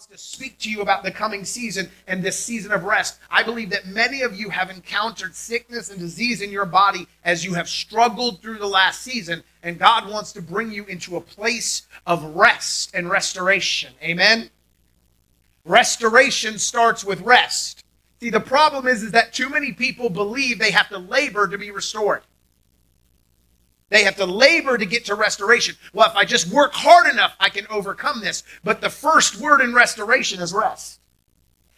wants to speak to you about the coming season and this season of rest. I believe that many of you have encountered sickness and disease in your body as you have struggled through the last season, and God wants to bring you into a place of rest and restoration. Amen. Restoration starts with rest. See, the problem is, is that too many people believe they have to labor to be restored. They have to labor to get to restoration. Well, if I just work hard enough, I can overcome this. But the first word in restoration is rest.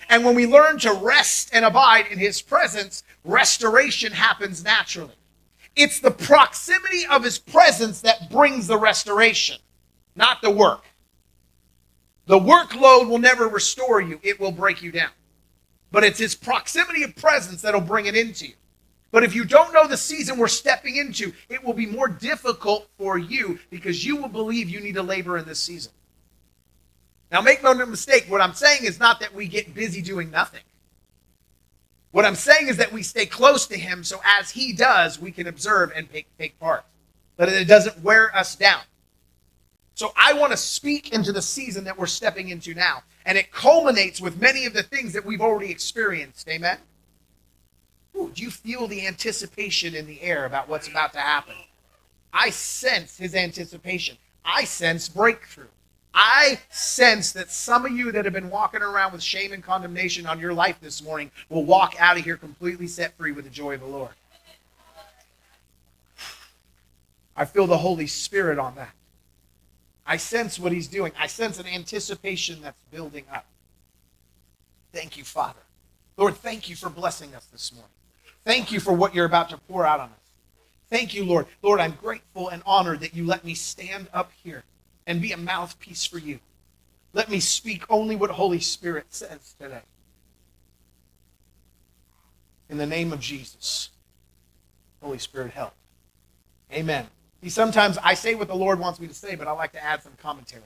And when we learn to rest and abide in his presence, restoration happens naturally. It's the proximity of his presence that brings the restoration, not the work. The workload will never restore you, it will break you down. But it's his proximity of presence that'll bring it into you. But if you don't know the season we're stepping into, it will be more difficult for you because you will believe you need to labor in this season. Now, make no mistake, what I'm saying is not that we get busy doing nothing. What I'm saying is that we stay close to Him so as He does, we can observe and take, take part. But it doesn't wear us down. So I want to speak into the season that we're stepping into now. And it culminates with many of the things that we've already experienced. Amen? Ooh, do you feel the anticipation in the air about what's about to happen? I sense his anticipation. I sense breakthrough. I sense that some of you that have been walking around with shame and condemnation on your life this morning will walk out of here completely set free with the joy of the Lord. I feel the Holy Spirit on that. I sense what he's doing. I sense an anticipation that's building up. Thank you, Father. Lord, thank you for blessing us this morning. Thank you for what you're about to pour out on us. Thank you, Lord. Lord, I'm grateful and honored that you let me stand up here and be a mouthpiece for you. Let me speak only what Holy Spirit says today. In the name of Jesus, Holy Spirit, help. Amen. See, sometimes I say what the Lord wants me to say, but I like to add some commentary.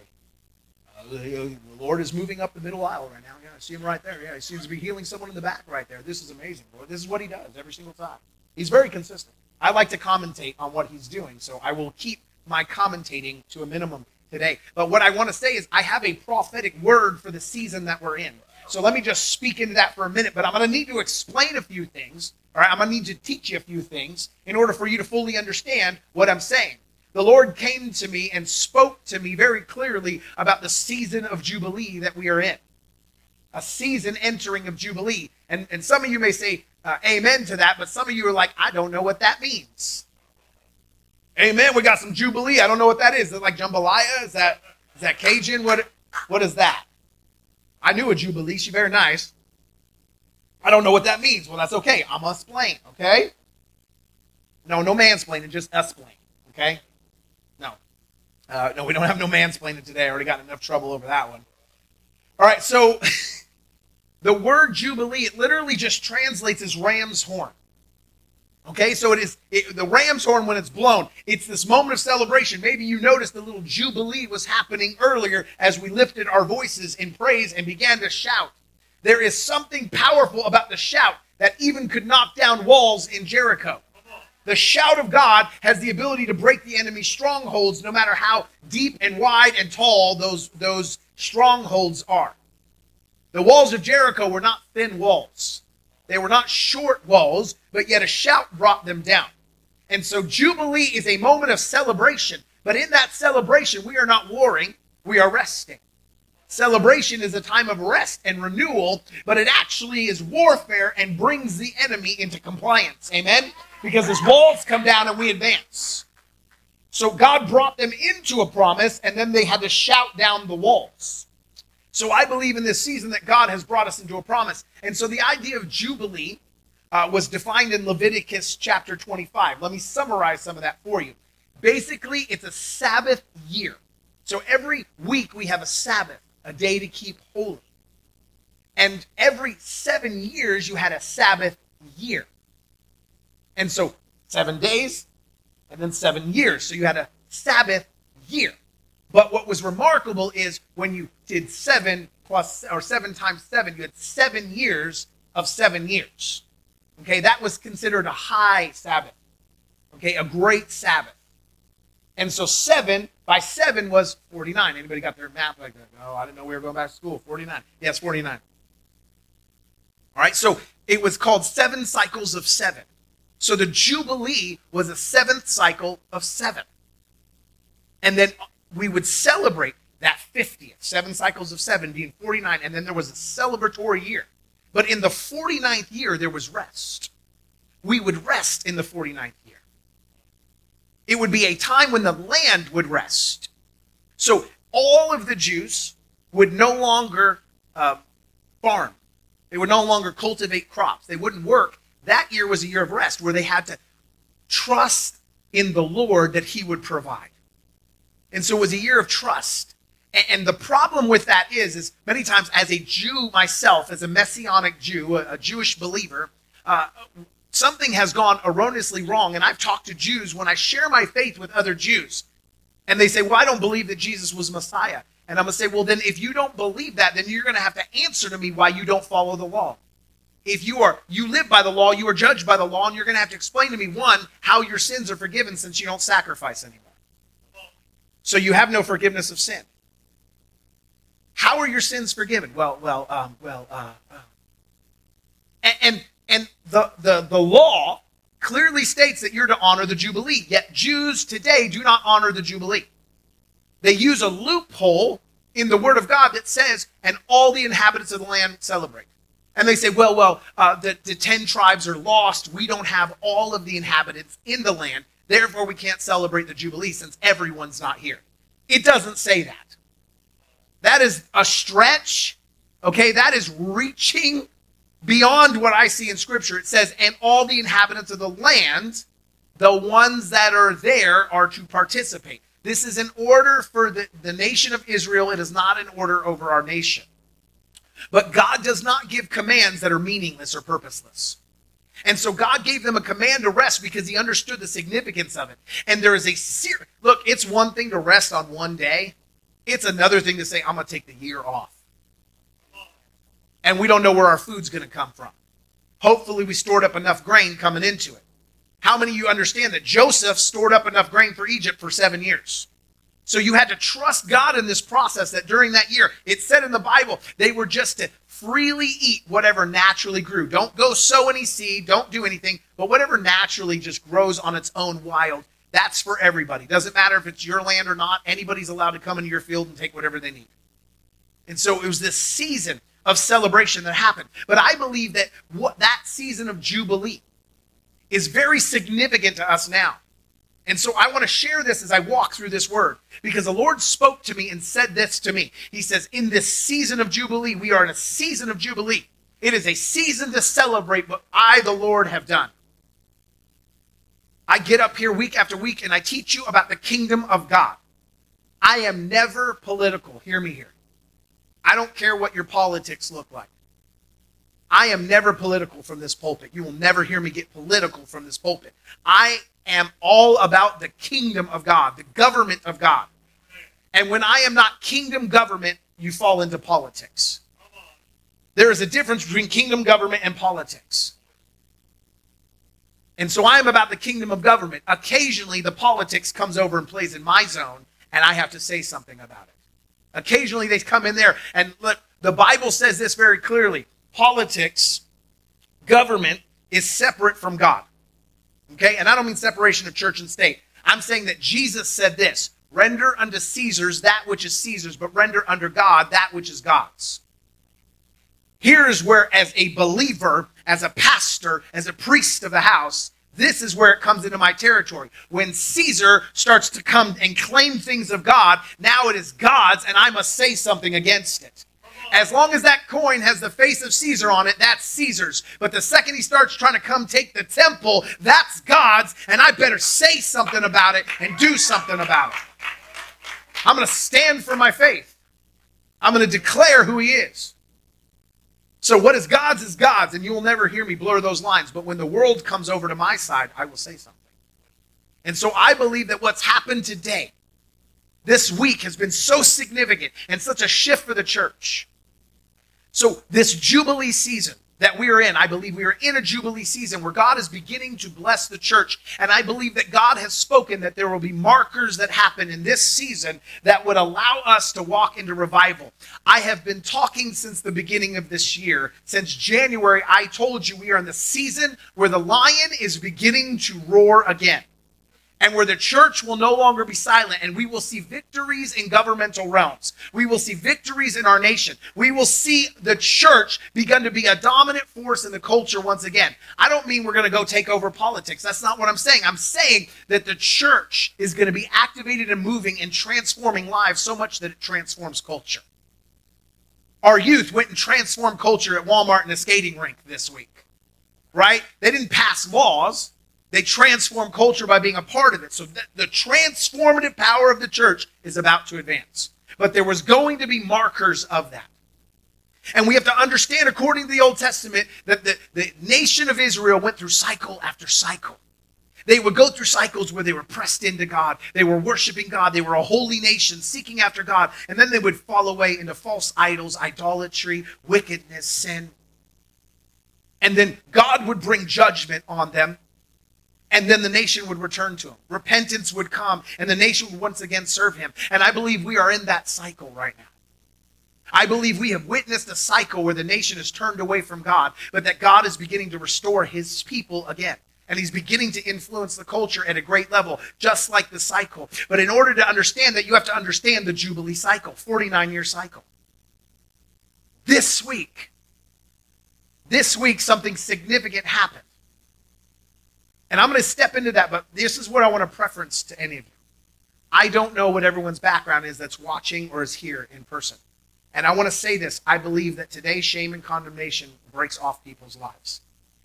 The Lord is moving up the middle aisle right now. Yeah, I see him right there. Yeah, he seems to be healing someone in the back right there. This is amazing, Lord. This is what he does every single time. He's very consistent. I like to commentate on what he's doing, so I will keep my commentating to a minimum today. But what I want to say is I have a prophetic word for the season that we're in. So let me just speak into that for a minute, but I'm going to need to explain a few things. All right, I'm going to need to teach you a few things in order for you to fully understand what I'm saying the Lord came to me and spoke to me very clearly about the season of Jubilee that we are in. A season entering of Jubilee. And, and some of you may say uh, amen to that, but some of you are like, I don't know what that means. Amen. We got some Jubilee. I don't know what that is. Is it like jambalaya? Is that is that Cajun? What what is that? I knew a Jubilee. She's very nice. I don't know what that means. Well, that's okay. I'm explain. Okay. No, no mansplaining, just explain. Okay. Uh, no, we don't have no mansplaining today. I already got enough trouble over that one. All right, so the word jubilee it literally just translates as ram's horn. Okay, so it is it, the ram's horn when it's blown. It's this moment of celebration. Maybe you noticed the little jubilee was happening earlier as we lifted our voices in praise and began to shout. There is something powerful about the shout that even could knock down walls in Jericho. The shout of God has the ability to break the enemy's strongholds, no matter how deep and wide and tall those, those strongholds are. The walls of Jericho were not thin walls. They were not short walls, but yet a shout brought them down. And so Jubilee is a moment of celebration. But in that celebration, we are not warring, we are resting. Celebration is a time of rest and renewal, but it actually is warfare and brings the enemy into compliance. Amen? because his walls come down and we advance. So God brought them into a promise, and then they had to shout down the walls. So I believe in this season that God has brought us into a promise. And so the idea of Jubilee uh, was defined in Leviticus chapter 25. Let me summarize some of that for you. Basically, it's a Sabbath year. So every week we have a Sabbath, a day to keep holy. And every seven years you had a Sabbath year. And so seven days and then seven years. So you had a Sabbath year. But what was remarkable is when you did seven plus or seven times seven, you had seven years of seven years. Okay, that was considered a high Sabbath. Okay, a great Sabbath. And so seven by seven was 49. Anybody got their math like that? No, I didn't know we were going back to school. 49. Yes, 49. All right, so it was called seven cycles of seven. So the Jubilee was a seventh cycle of seven. And then we would celebrate that 50th, seven cycles of seven being 49, and then there was a celebratory year. But in the 49th year, there was rest. We would rest in the 49th year. It would be a time when the land would rest. So all of the Jews would no longer uh, farm, they would no longer cultivate crops, they wouldn't work. That year was a year of rest where they had to trust in the Lord that He would provide. And so it was a year of trust. And the problem with that is, is many times as a Jew myself, as a Messianic Jew, a, Jewish believer, uh, something has gone erroneously wrong. And I've talked to Jews when I share my faith with other Jews, and they say, "Well, I don't believe that Jesus was Messiah." And I'm gonna say, "Well, then if you don't believe that, then you're gonna have to answer to me why you don't follow the law." If you are you live by the law, you are judged by the law, and you're gonna have to explain to me one how your sins are forgiven since you don't sacrifice anymore. So you have no forgiveness of sin. How are your sins forgiven? Well, well, um, well, uh, uh. And, and and the, the the law clearly states that you're to honor the jubilee. Yet Jews today do not honor the jubilee. They use a loophole in the Word of God that says, "And all the inhabitants of the land celebrate." And they say, "Well, well, uh, the the ten tribes are lost. We don't have all of the inhabitants in the land. Therefore, we can't celebrate the jubilee since everyone's not here." It doesn't say that. That is a stretch. Okay, that is reaching beyond what I see in Scripture. It says, and all the inhabitants of the land, the ones that are there, are to participate. This is an order for the, the nation of Israel. It is not an order over our nation. But God does not give commands that are meaningless or purposeless. And so God gave them a command to rest because he understood the significance of it. And there is a ser- look, it's one thing to rest on one day. It's another thing to say, I'm going to take the year off. And we don't know where our food's going to come from. Hopefully, we stored up enough grain coming into it. How many of you understand that Joseph stored up enough grain for Egypt for seven years? So you had to trust God in this process that during that year, it said in the Bible, they were just to freely eat whatever naturally grew. Don't go sow any seed, don't do anything, but whatever naturally just grows on its own wild, that's for everybody. Doesn't matter if it's your land or not, anybody's allowed to come into your field and take whatever they need. And so it was this season of celebration that happened. But I believe that what that season of Jubilee is very significant to us now. And so I want to share this as I walk through this word because the Lord spoke to me and said this to me. He says, In this season of Jubilee, we are in a season of Jubilee. It is a season to celebrate what I, the Lord, have done. I get up here week after week and I teach you about the kingdom of God. I am never political. Hear me here. I don't care what your politics look like. I am never political from this pulpit. You will never hear me get political from this pulpit. I am all about the kingdom of God, the government of God. And when I am not kingdom government, you fall into politics. There is a difference between kingdom government and politics. And so I am about the kingdom of government. Occasionally, the politics comes over and plays in my zone, and I have to say something about it. Occasionally, they come in there, and look, the Bible says this very clearly politics, government is separate from God. Okay? And I don't mean separation of church and state. I'm saying that Jesus said this render unto Caesar's that which is Caesar's, but render unto God that which is God's. Here's where, as a believer, as a pastor, as a priest of the house, this is where it comes into my territory. When Caesar starts to come and claim things of God, now it is God's, and I must say something against it. As long as that coin has the face of Caesar on it, that's Caesar's. But the second he starts trying to come take the temple, that's God's, and I better say something about it and do something about it. I'm going to stand for my faith. I'm going to declare who he is. So what is God's is God's, and you will never hear me blur those lines. But when the world comes over to my side, I will say something. And so I believe that what's happened today, this week, has been so significant and such a shift for the church. So, this Jubilee season, that we are in. I believe we are in a Jubilee season where God is beginning to bless the church. And I believe that God has spoken that there will be markers that happen in this season that would allow us to walk into revival. I have been talking since the beginning of this year. Since January, I told you we are in the season where the lion is beginning to roar again and where the church will no longer be silent and we will see victories in governmental realms. We will see victories in our nation. We will see the church begin to be a dominant force in the culture once again. I don't mean we're going to go take over politics. That's not what I'm saying. I'm saying that the church is going to be activated and moving and transforming lives so much that it transforms culture. Our youth went and transformed culture at Walmart and a skating rink this week, right? They didn't pass laws they transform culture by being a part of it. So the transformative power of the church is about to advance. But there was going to be markers of that. And we have to understand, according to the Old Testament, that the, the nation of Israel went through cycle after cycle. They would go through cycles where they were pressed into God. They were worshiping God. They were a holy nation seeking after God. And then they would fall away into false idols, idolatry, wickedness, sin. And then God would bring judgment on them and then the nation would return to him. Repentance would come, and the nation would once again serve him. And I believe we are in that cycle right now. I believe we have witnessed a cycle where the nation has turned away from God, but that God is beginning to restore his people again. And he's beginning to influence the culture at a great level, just like the cycle. But in order to understand that, you have to understand the Jubilee cycle, 49 year cycle. This week, this week, something significant happened. And I'm going to step into that, but this is what I want to preference to any of you. I don't know what everyone's background is that's watching or is here in person. And I want to say this I believe that today shame and condemnation breaks off people's lives.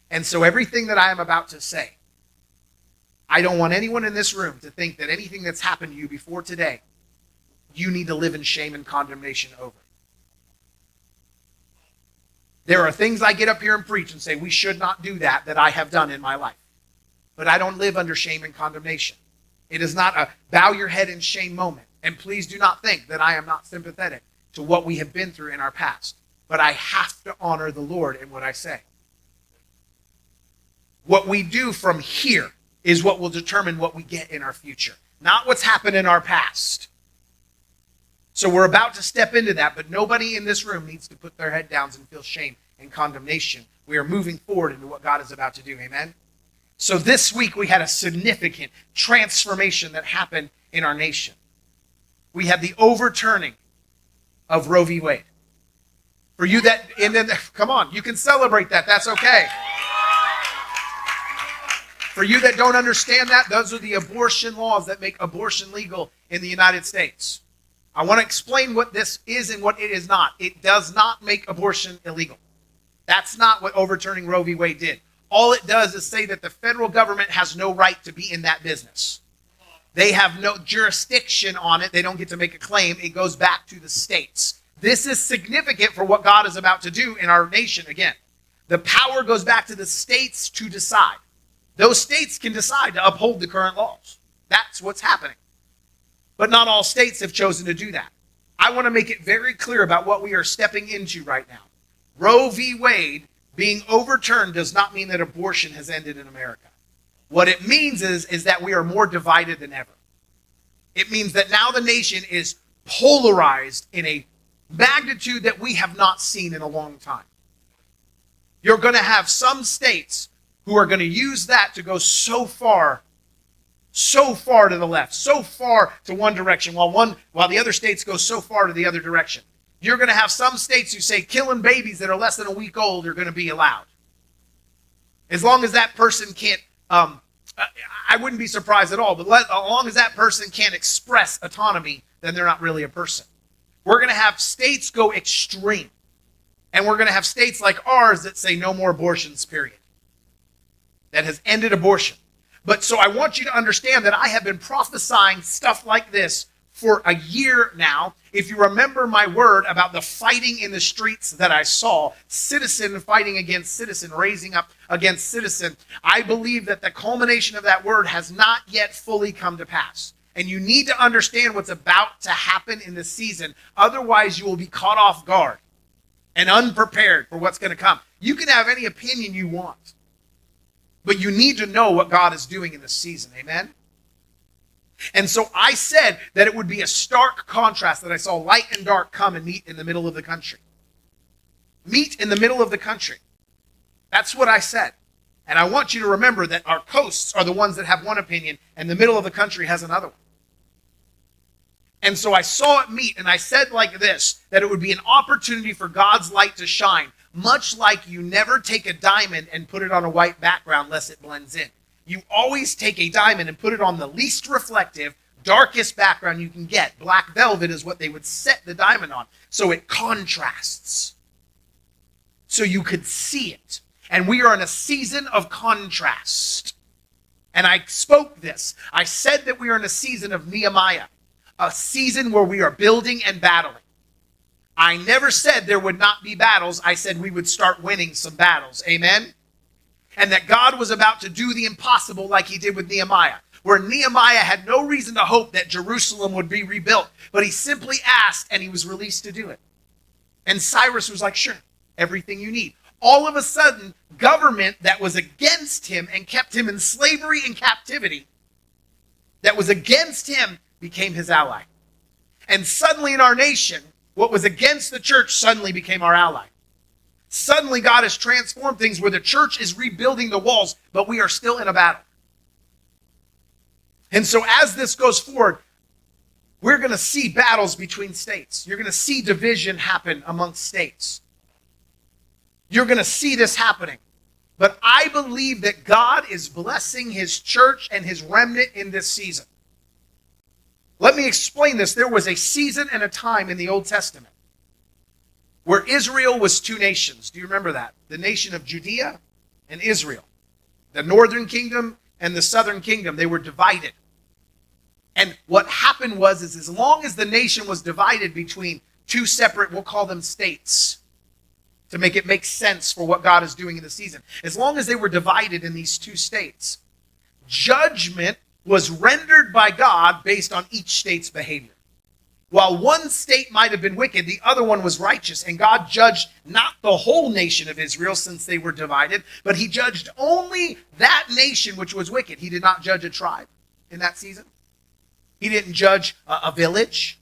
And so everything that I am about to say, I don't want anyone in this room to think that anything that's happened to you before today, you need to live in shame and condemnation over. There are things I get up here and preach and say we should not do that that I have done in my life but I don't live under shame and condemnation. It is not a bow your head in shame moment. And please do not think that I am not sympathetic to what we have been through in our past. But I have to honor the Lord in what I say. What we do from here is what will determine what we get in our future, not what's happened in our past. So we're about to step into that, but nobody in this room needs to put their head down and feel shame and condemnation. We are moving forward into what God is about to do. Amen. So this week we had a significant transformation that happened in our nation. We had the overturning of Roe v. Wade. For you that, and then, come on, you can celebrate that. That's okay. For you that don't understand that, those are the abortion laws that make abortion legal in the United States. I want to explain what this is and what it is not. It does not make abortion illegal. That's not what overturning Roe v. Wade did. All it does is say that the federal government has no right to be in that business. They have no jurisdiction on it. They don't get to make a claim. It goes back to the states. This is significant for what God is about to do in our nation again. The power goes back to the states to decide. Those states can decide to uphold the current laws. That's what's happening. But not all states have chosen to do that. I want to make it very clear about what we are stepping into right now. Roe v. Wade being overturned does not mean that abortion has ended in America. What it means is, is that we are more divided than ever. It means that now the nation is polarized in a magnitude that we have not seen in a long time. You're going to have some states who are going to use that to go so far so far to the left, so far to one direction, while one while the other states go so far to the other direction. You're going to have some states who say killing babies that are less than a week old are going to be allowed. As long as that person can't, um, I wouldn't be surprised at all, but let, as long as that person can't express autonomy, then they're not really a person. We're going to have states go extreme. And we're going to have states like ours that say no more abortions, period. That has ended abortion. But so I want you to understand that I have been prophesying stuff like this for a year now. If you remember my word about the fighting in the streets that I saw, citizen fighting against citizen, raising up against citizen, I believe that the culmination of that word has not yet fully come to pass. And you need to understand what's about to happen in this season. Otherwise, you will be caught off guard. and unprepared for what's going to come. You can have any opinion you want, but you need to know what God is doing in this season. Amen? And so I said that it would be a stark contrast that I saw light and dark come and meet in the middle of the country. Meet in the middle of the country. That's what I said. And I want you to remember that our coasts are the ones that have one opinion, and the middle of the country has another one. And so I saw it meet, and I said like this that it would be an opportunity for God's light to shine, much like you never take a diamond and put it on a white background lest it blends in. You always take a diamond and put it on the least reflective, darkest background you can get. Black velvet is what they would set the diamond on. So it contrasts. So you could see it. And we are in a season of contrast. And I spoke this. I said that we are in a season of Nehemiah a season where we are building and battling. I never said there would not be battles. I said we would start winning some battles. Amen? And that God was about to do the impossible like he did with Nehemiah, where Nehemiah had no reason to hope that Jerusalem would be rebuilt, but he simply asked and he was released to do it. And Cyrus was like, sure, everything you need. All of a sudden, government that was against him and kept him in slavery and captivity, that was against him, became his ally. And suddenly in our nation, what was against the church suddenly became our ally. Suddenly, God has transformed things where the church is rebuilding the walls, but we are still in a battle. And so, as this goes forward, we're going to see battles between states. You're going to see division happen amongst states. You're going to see this happening. But I believe that God is blessing his church and his remnant in this season. Let me explain this. There was a season and a time in the Old Testament where Israel was two nations. Do you remember that? The nation of Judea and Israel. The northern kingdom and the southern kingdom, they were divided. And what happened was is as long as the nation was divided between two separate, we'll call them states, to make it make sense for what God is doing in the season. As long as they were divided in these two states, judgment was rendered by God based on each state's behavior. While one state might have been wicked, the other one was righteous, and God judged not the whole nation of Israel since they were divided, but he judged only that nation which was wicked. He did not judge a tribe in that season. He didn't judge a, village.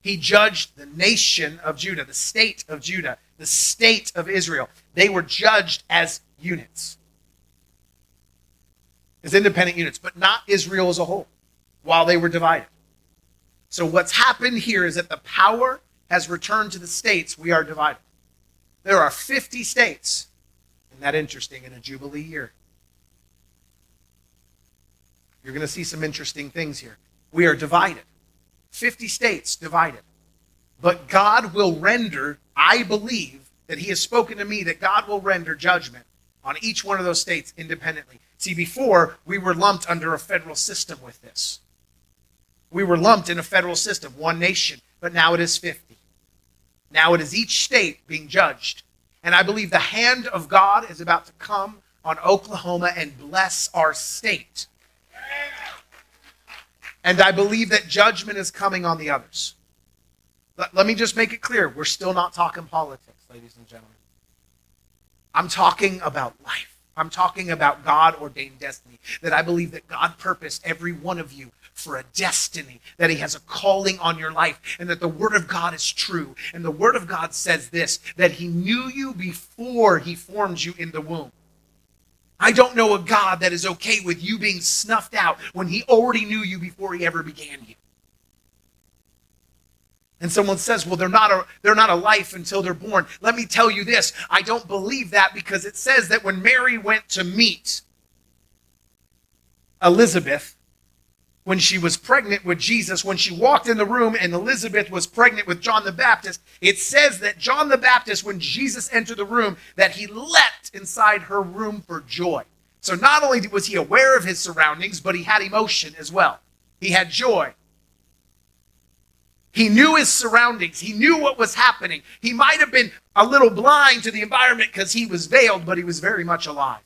He judged the nation of Judah, the state of Judah, the state of Israel. They were judged as units as independent units, but not Israel as a whole while they were divided. So what's happened here is that the power has returned to the states. We are divided. There are 50 states. Isn't that interesting in a Jubilee year? You're going to see some interesting things here. We are divided. 50 states divided. But God will render, I believe that He has spoken to me that God will render judgment on each one of those states independently. See, before we were lumped under a federal system with this. We were lumped in a federal system, one nation, but now it is 50. Now it is each state being judged. And I believe the hand of God is about to come on Oklahoma and bless our state. And I believe that judgment is coming on the others. Let, let me just make it clear we're still not talking politics, ladies and gentlemen. I'm talking about life. I'm talking about God ordained destiny. That I believe that God purposed every one of you for a destiny, that He has a calling on your life, and that the Word of God is true. And the Word of God says this that He knew you before He formed you in the womb. I don't know a God that is okay with you being snuffed out when He already knew you before He ever began you and someone says, well, they're not, a, they're not a life until they're born. Let me tell you this I don't believe that because it says that when Mary went to meet Elizabeth, when she was pregnant with Jesus, when she walked in the room and Elizabeth was pregnant with John the Baptist, it says that John the Baptist, when Jesus entered the room, that he leapt inside her room for joy. So not only was he aware of his surroundings, but he had emotion as well. He had joy. He knew his surroundings. He knew what was happening. He might have been a little blind to the environment because he was veiled, but he was very much alive.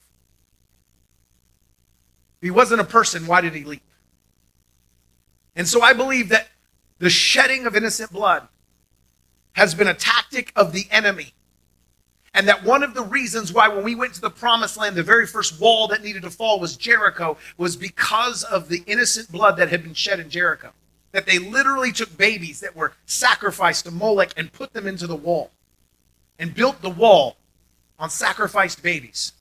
If he wasn't a person, why did he leap? And so I believe that the shedding of innocent blood has been a tactic of the enemy And that one of the reasons why, when we went to the promised land, the very first wall that needed to fall was Jericho, was because of the innocent blood that had been shed in Jericho. That they literally took babies that were sacrificed to Molech and put them into the wall and built the wall on sacrificed babies.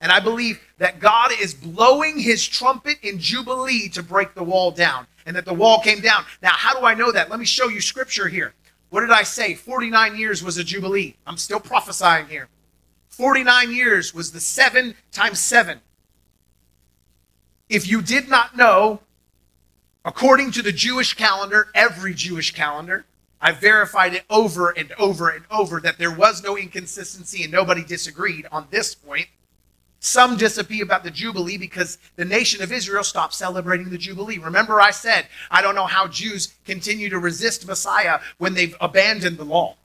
And I believe that God is blowing his trumpet in Jubilee to break the wall down and that the wall came down. Now, how do I know that? Let me show you scripture here. What did I say? 49 years was a Jubilee. I'm still prophesying here. 49 years was the seven times seven. If you did not know, according to the Jewish calendar, every Jewish calendar, I verified it over and over and over that there was no inconsistency and nobody disagreed on this point. Some disagree about the Jubilee because the nation of Israel stopped celebrating the Jubilee. Remember, I said, I don't know how Jews continue to resist Messiah when they've abandoned the law.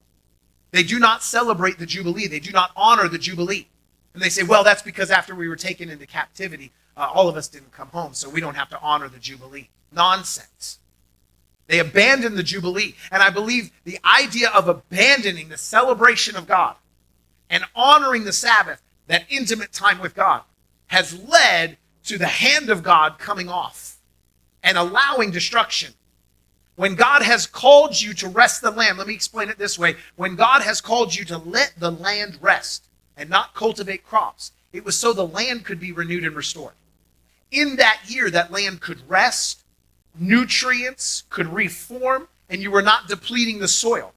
They do not celebrate the Jubilee, they do not honor the Jubilee. And they say, well, that's because after we were taken into captivity, uh, all of us didn't come home, so we don't have to honor the Jubilee. Nonsense. They abandoned the Jubilee. And I believe the idea of abandoning the celebration of God and honoring the Sabbath that intimate time with God, has led to the hand of God coming off and allowing destruction. When God has called you to rest the land, let me explain it this way. When God has called you to let the land rest and not cultivate crops, it was so the land could be renewed and restored. In that year, that land could rest, nutrients could reform, and you were not depleting the soil.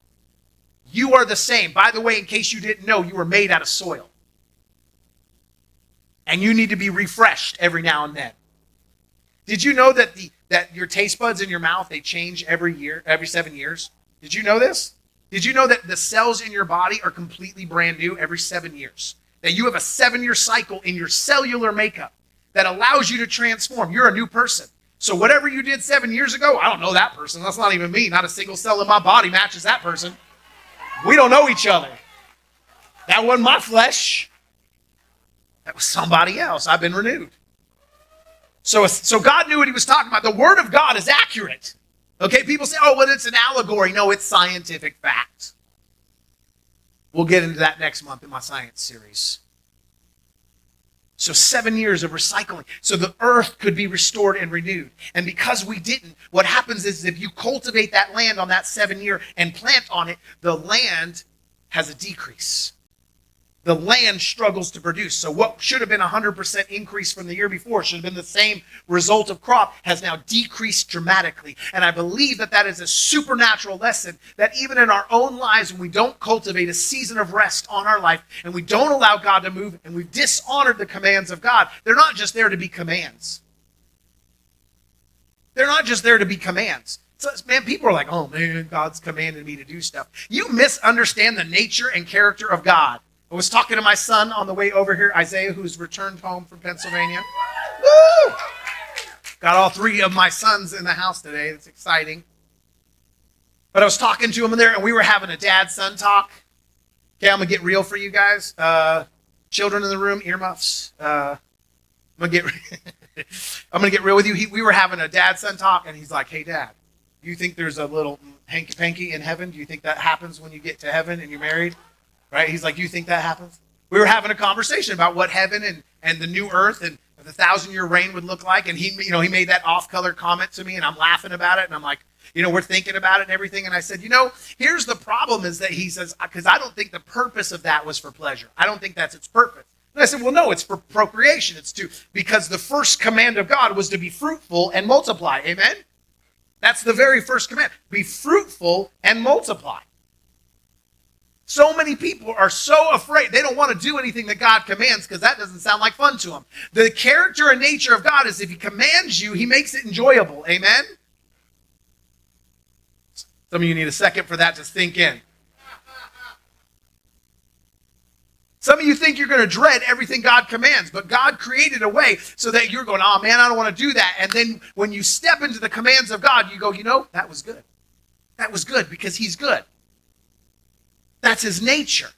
You are the same. By the way, in case you didn't know, you were made out of soil and you need to be refreshed every now and then. Did you know that the that your taste buds in your mouth they change every year, every 7 years? Did you know this? Did you know that the cells in your body are completely brand new every 7 years? That you have a 7-year cycle in your cellular makeup that allows you to transform. You're a new person. So whatever you did 7 years ago, I don't know that person. That's not even me. Not a single cell in my body matches that person. We don't know each other. That wasn't my flesh. That was somebody else. I've been renewed. So, so God knew what he was talking about. The word of God is accurate. Okay, people say, oh, well, it's an allegory. No, it's scientific fact. We'll get into that next month in my science series. So, seven years of recycling. So, the earth could be restored and renewed. And because we didn't, what happens is if you cultivate that land on that seven year and plant on it, the land has a decrease the land struggles to produce. So what should have been a 100% increase from the year before, should have been the same result of crop, has now decreased dramatically. And I believe that that is a supernatural lesson that even in our own lives, when we don't cultivate a season of rest on our life and we don't allow God to move and we've dishonored the commands of God, they're not just there to be commands. They're not just there to be commands. So, man, people are like, oh man, God's commanded me to do stuff. You misunderstand the nature and character of God. I was talking to my son on the way over here, Isaiah, who's returned home from Pennsylvania. Woo! Got all three of my sons in the house today. It's exciting. But I was talking to him in there, and we were having a dad son talk. Okay, I'm going to get real for you guys. Uh, children in the room, earmuffs. Uh, I'm going to get. I'm to get real with you. He, we were having a dad son talk, and he's like, "Hey, Dad, do you think there's a little hanky panky in heaven? Do you think that happens when you get to heaven and you're married?" Right? He's like, You think that happens? We were having a conversation about what heaven and, and the new earth and the thousand year reign would look like. And he, you know, he made that off color comment to me, and I'm laughing about it. And I'm like, you know, we're thinking about it and everything. And I said, you know, here's the problem is that he says, because I don't think the purpose of that was for pleasure. I don't think that's its purpose. And I said, well, no, it's for procreation. It's to, because the first command of God was to be fruitful and multiply. Amen? That's the very first command. Be fruitful and multiply. So many people are so afraid. They don't want to do anything that God commands because that doesn't sound like fun to them. The character and nature of God is if He commands you, He makes it enjoyable. Amen? Some of you need a second for that to sink in. Some of you think you're going to dread everything God commands, but God created a way so that you're going, oh man, I don't want to do that. And then when you step into the commands of God, you go, you know, that was good. That was good because He's good. That's his nature.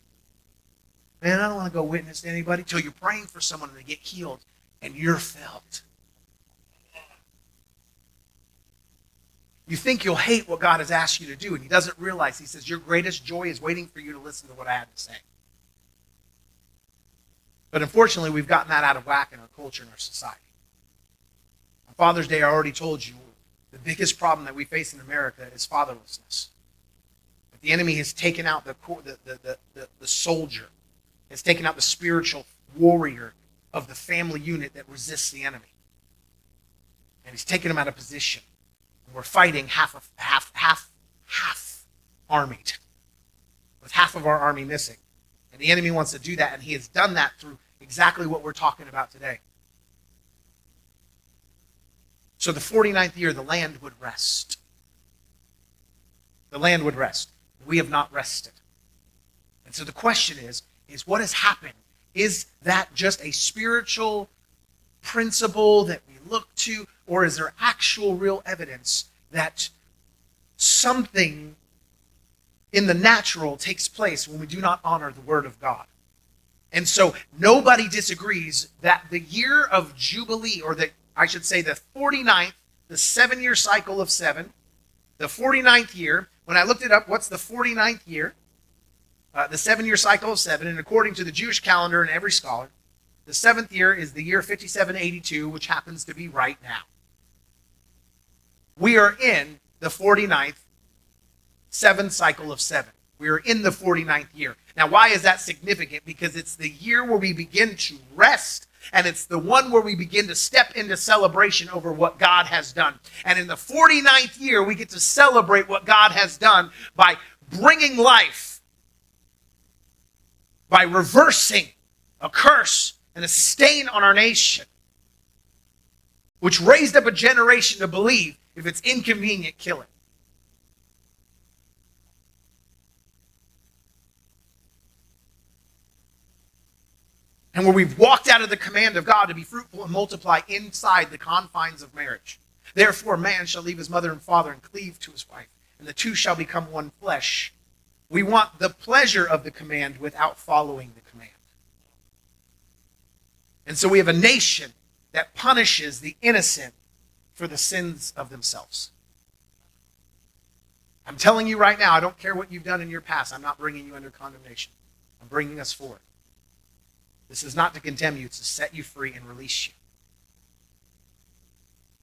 Man, I don't want to go witness to anybody till you're praying for someone and they get healed and you're filled. You think you'll hate what God has asked you to do, and he doesn't realize. He says, Your greatest joy is waiting for you to listen to what I have to say. But unfortunately, we've gotten that out of whack in our culture and our society. On Father's Day, I already told you the biggest problem that we face in America is fatherlessness. The enemy has taken out the, the, the, the, the soldier, has taken out the spiritual warrior of the family unit that resists the enemy. And he's taken him out of position. And we're fighting half of half half half armied. With half of our army missing. And the enemy wants to do that, and he has done that through exactly what we're talking about today. So the 49th year, the land would rest. The land would rest. We have not rested. And so the question is, is what has happened? Is that just a spiritual principle that we look to, or is there actual real evidence that something in the natural takes place when we do not honor the word of God? And so nobody disagrees that the year of Jubilee, or the, I should say the 49th, the seven year cycle of seven, the 49th year, when I looked it up, what's the 49th year? Uh, the seven year cycle of seven, and according to the Jewish calendar and every scholar, the seventh year is the year 5782, which happens to be right now. We are in the 49th seventh cycle of seven. We are in the 49th year. Now, why is that significant? Because it's the year where we begin to rest, and it's the one where we begin to step into celebration over what God has done. And in the 49th year, we get to celebrate what God has done by bringing life, by reversing a curse and a stain on our nation, which raised up a generation to believe if it's inconvenient, kill it. And where we've walked out of the command of God to be fruitful and multiply inside the confines of marriage. Therefore, man shall leave his mother and father and cleave to his wife, and the two shall become one flesh. We want the pleasure of the command without following the command. And so we have a nation that punishes the innocent for the sins of themselves. I'm telling you right now, I don't care what you've done in your past. I'm not bringing you under condemnation. I'm bringing us forward. This is not to condemn you, it's to set you free and release you.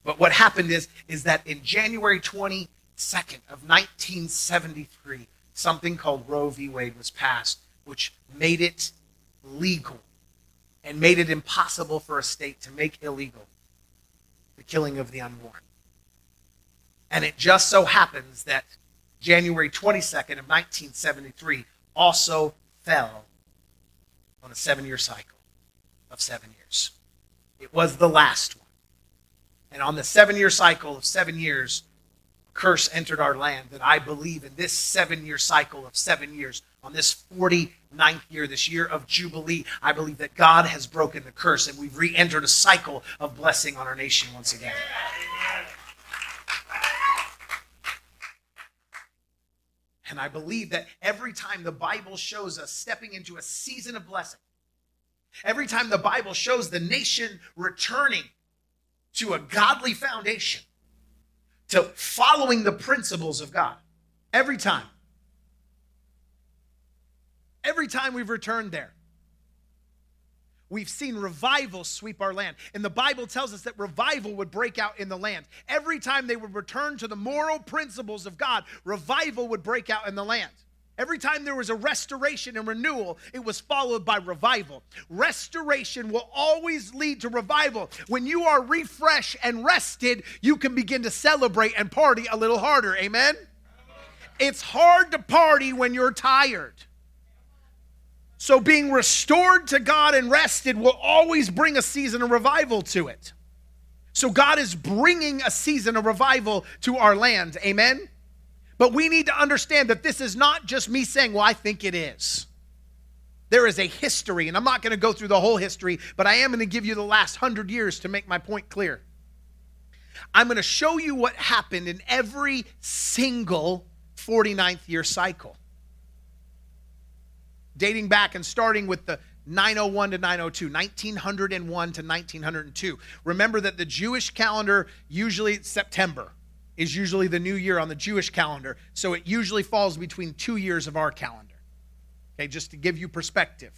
But what happened is, is that in January 22nd of 1973, something called Roe v. Wade was passed, which made it legal and made it impossible for a state to make illegal the killing of the unborn. And it just so happens that January 22nd of 1973 also fell on a seven year cycle of seven years. It was the last one. And on the seven year cycle of seven years, curse entered our land. And I believe in this seven year cycle of seven years, on this 49th year, this year of Jubilee, I believe that God has broken the curse and we've re entered a cycle of blessing on our nation once again. And I believe that every time the Bible shows us stepping into a season of blessing, every time the Bible shows the nation returning to a godly foundation, to following the principles of God, every time, every time we've returned there, We've seen revival sweep our land. And the Bible tells us that revival would break out in the land. Every time they would return to the moral principles of God, revival would break out in the land. Every time there was a restoration and renewal, it was followed by revival. Restoration will always lead to revival. When you are refreshed and rested, you can begin to celebrate and party a little harder. Amen? It's hard to party when you're tired. So, being restored to God and rested will always bring a season of revival to it. So, God is bringing a season of revival to our land. Amen? But we need to understand that this is not just me saying, well, I think it is. There is a history, and I'm not going to go through the whole history, but I am going to give you the last hundred years to make my point clear. I'm going to show you what happened in every single 49th year cycle dating back and starting with the 901 to 902, 1901 to 1902. Remember that the Jewish calendar, usually September, is usually the new year on the Jewish calendar. So it usually falls between two years of our calendar. Okay, just to give you perspective.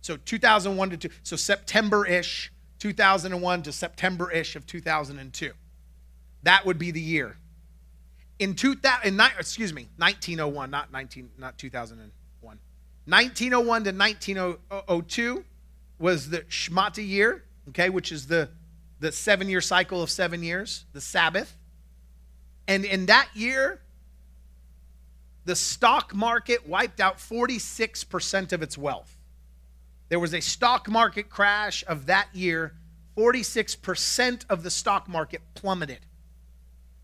So 2001 to two, so September-ish, 2001 to September-ish of 2002. That would be the year. In 2000, in, excuse me, 1901, not 19, not 2001. 1901 to 1902 was the Shmita year, okay, which is the the seven year cycle of seven years, the Sabbath. And in that year, the stock market wiped out 46% of its wealth. There was a stock market crash of that year. 46% of the stock market plummeted.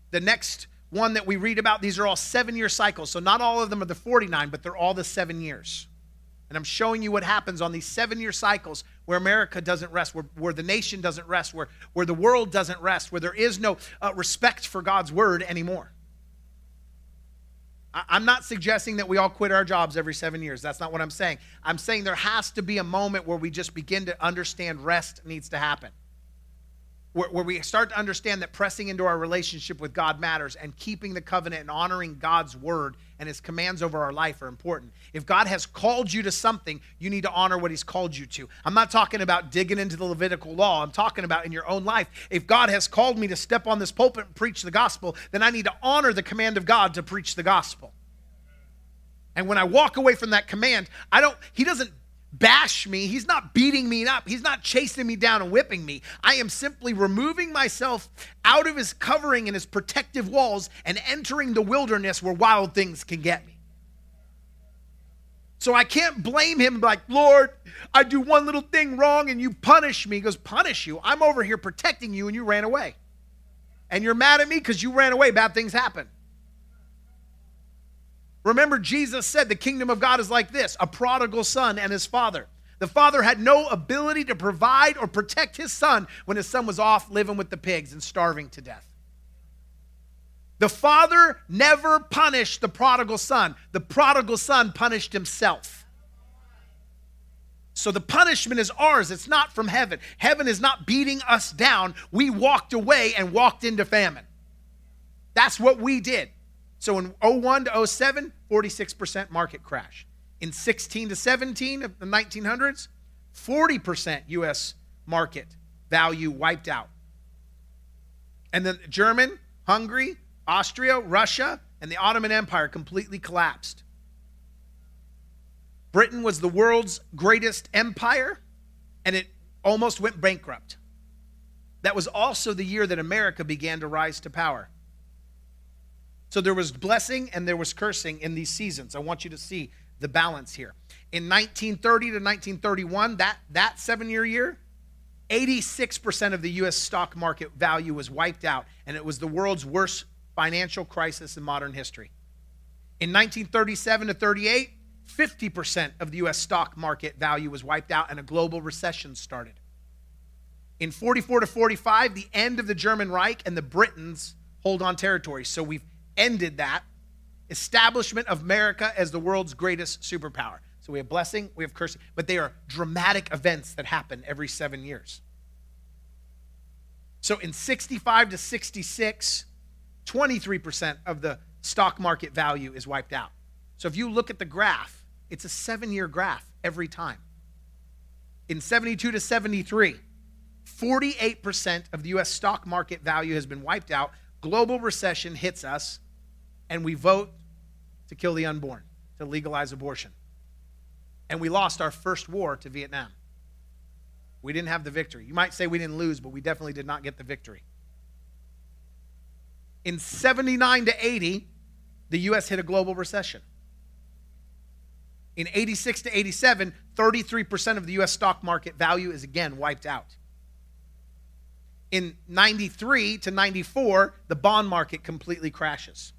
The next one that we read about, these are all seven year cycles. So not all of them are the 49, but they're all the seven years. And I'm showing you what happens on these seven year cycles where America doesn't rest, where, where the nation doesn't rest, where, where the world doesn't rest, where there is no uh, respect for God's word anymore. I, I'm not suggesting that we all quit our jobs every seven years. That's not what I'm saying. I'm saying there has to be a moment where we just begin to understand rest needs to happen where, where, we start to understand that pressing into our relationship with God matters and keeping the covenant and honoring God's word and his commands over our life are important. If God has called you to something, you need to honor what he's called you to. I'm not talking about digging into the Levitical law, I'm talking about in your own life. If God has called me to step on this pulpit and preach the gospel, then I need to honor the command of God to preach the gospel. And when I walk away from that command, I don't, he doesn't bash me. He's not beating me up. He's not chasing me down and whipping me. I am simply removing myself out of his covering and his protective walls and entering the wilderness where wild things can get me. So I can't blame him like, Lord, I do one little thing wrong and you punish me. He goes, Punish you? I'm over here protecting you and you ran away. And you're mad at me because you ran away. Bad things happen. Remember, Jesus said the kingdom of God is like this a prodigal son and his father. The father had no ability to provide or protect his son when his son was off living with the pigs and starving to death. The father never punished the prodigal son, the prodigal son punished himself. So the punishment is ours, it's not from heaven. Heaven is not beating us down. We walked away and walked into famine. That's what we did. So in 01 to 07, 46% market crash. In 16 to 17 of the 1900s, 40% US market value wiped out. And then German, Hungary, Austria, Russia, and the Ottoman Empire completely collapsed. Britain was the world's greatest empire, and it almost went bankrupt. That was also the year that America began to rise to power. So there was blessing and there was cursing in these seasons. I want you to see the balance here. In 1930 to 1931, that, that seven year year, 86% of the US stock market value was wiped out, and it was the world's worst financial crisis in modern history. In 1937 to 38, 50% of the US stock market value was wiped out, and a global recession started. In 44 to 45, the end of the German Reich and the Britons hold on territory. So we've ended that establishment of America as the world's greatest superpower. So we have blessing, we have cursing, but they are dramatic events that happen every seven years. So in 65 to 66, 23% of the stock market value is wiped out. So if you look at the graph, it's a seven year graph every time. In 72 to 73, 48% of the US stock market value has been wiped out. Global recession hits us and we vote to kill the unborn, to legalize abortion. And we lost our first war to Vietnam. We didn't have the victory. You might say we didn't lose, but we definitely did not get the victory. In 79 to 80, the U.S. hit a global recession. In 86 to 87, 33% of the U.S. stock market value is again wiped out. In 93 to 94, the bond market completely crashes.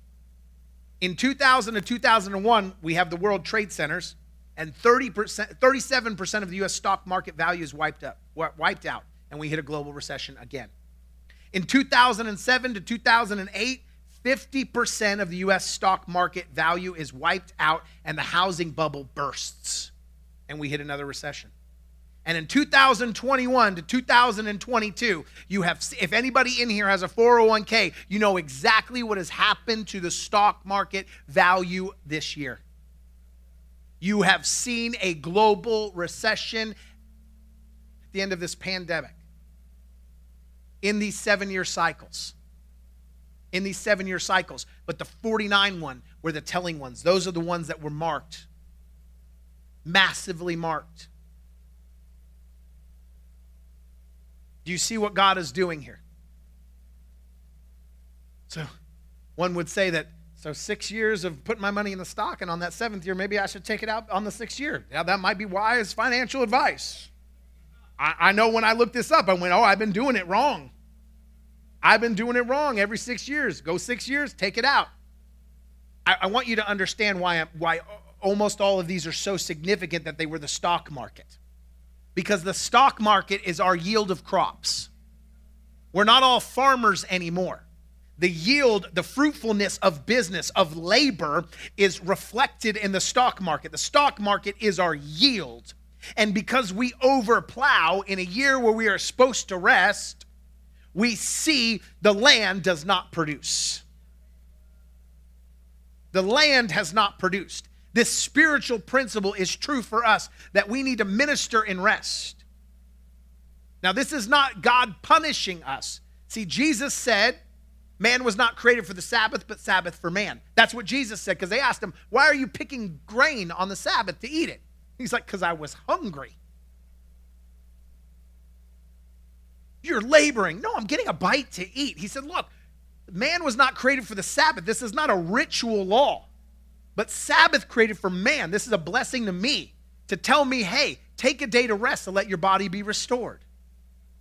In 2000 to 2001, we have the World Trade Centers, and 30%, 37% of the U.S. stock market value is wiped, up, wiped out, and we hit a global recession again. In 2007 to 2008, 50% of the U.S. stock market value is wiped out, and the housing bubble bursts, and we hit another recession. And in 2021 to 2022, you have, if anybody in here has a 401k, you know exactly what has happened to the stock market value this year. You have seen a global recession at the end of this pandemic in these seven year cycles. In these seven year cycles. But the 49 one were the telling ones. Those are the ones that were marked, massively marked. Do you see what God is doing here? So, one would say that so six years of putting my money in the stock, and on that seventh year, maybe I should take it out on the sixth year. Now, that might be wise financial advice. I, I know when I looked this up, I went, oh, I've been doing it wrong. I've been doing it wrong every six years. Go six years, take it out. I, I want you to understand why, why almost all of these are so significant that they were the stock market. Because the stock market is our yield of crops. We're not all farmers anymore the yield, the fruitfulness of business, of labor, is reflected in the stock market. The stock market is our yield. And because we overplow in a year where we are supposed to rest, we see the land does not produce. The land has not produced. This spiritual principle is true for us that we need to minister in rest. Now, this is not God punishing us. See, Jesus said, Man was not created for the Sabbath, but Sabbath for man. That's what Jesus said because they asked him, Why are you picking grain on the Sabbath to eat it? He's like, Because I was hungry. You're laboring. No, I'm getting a bite to eat. He said, Look, man was not created for the Sabbath. This is not a ritual law, but Sabbath created for man. This is a blessing to me to tell me, hey, take a day to rest to let your body be restored.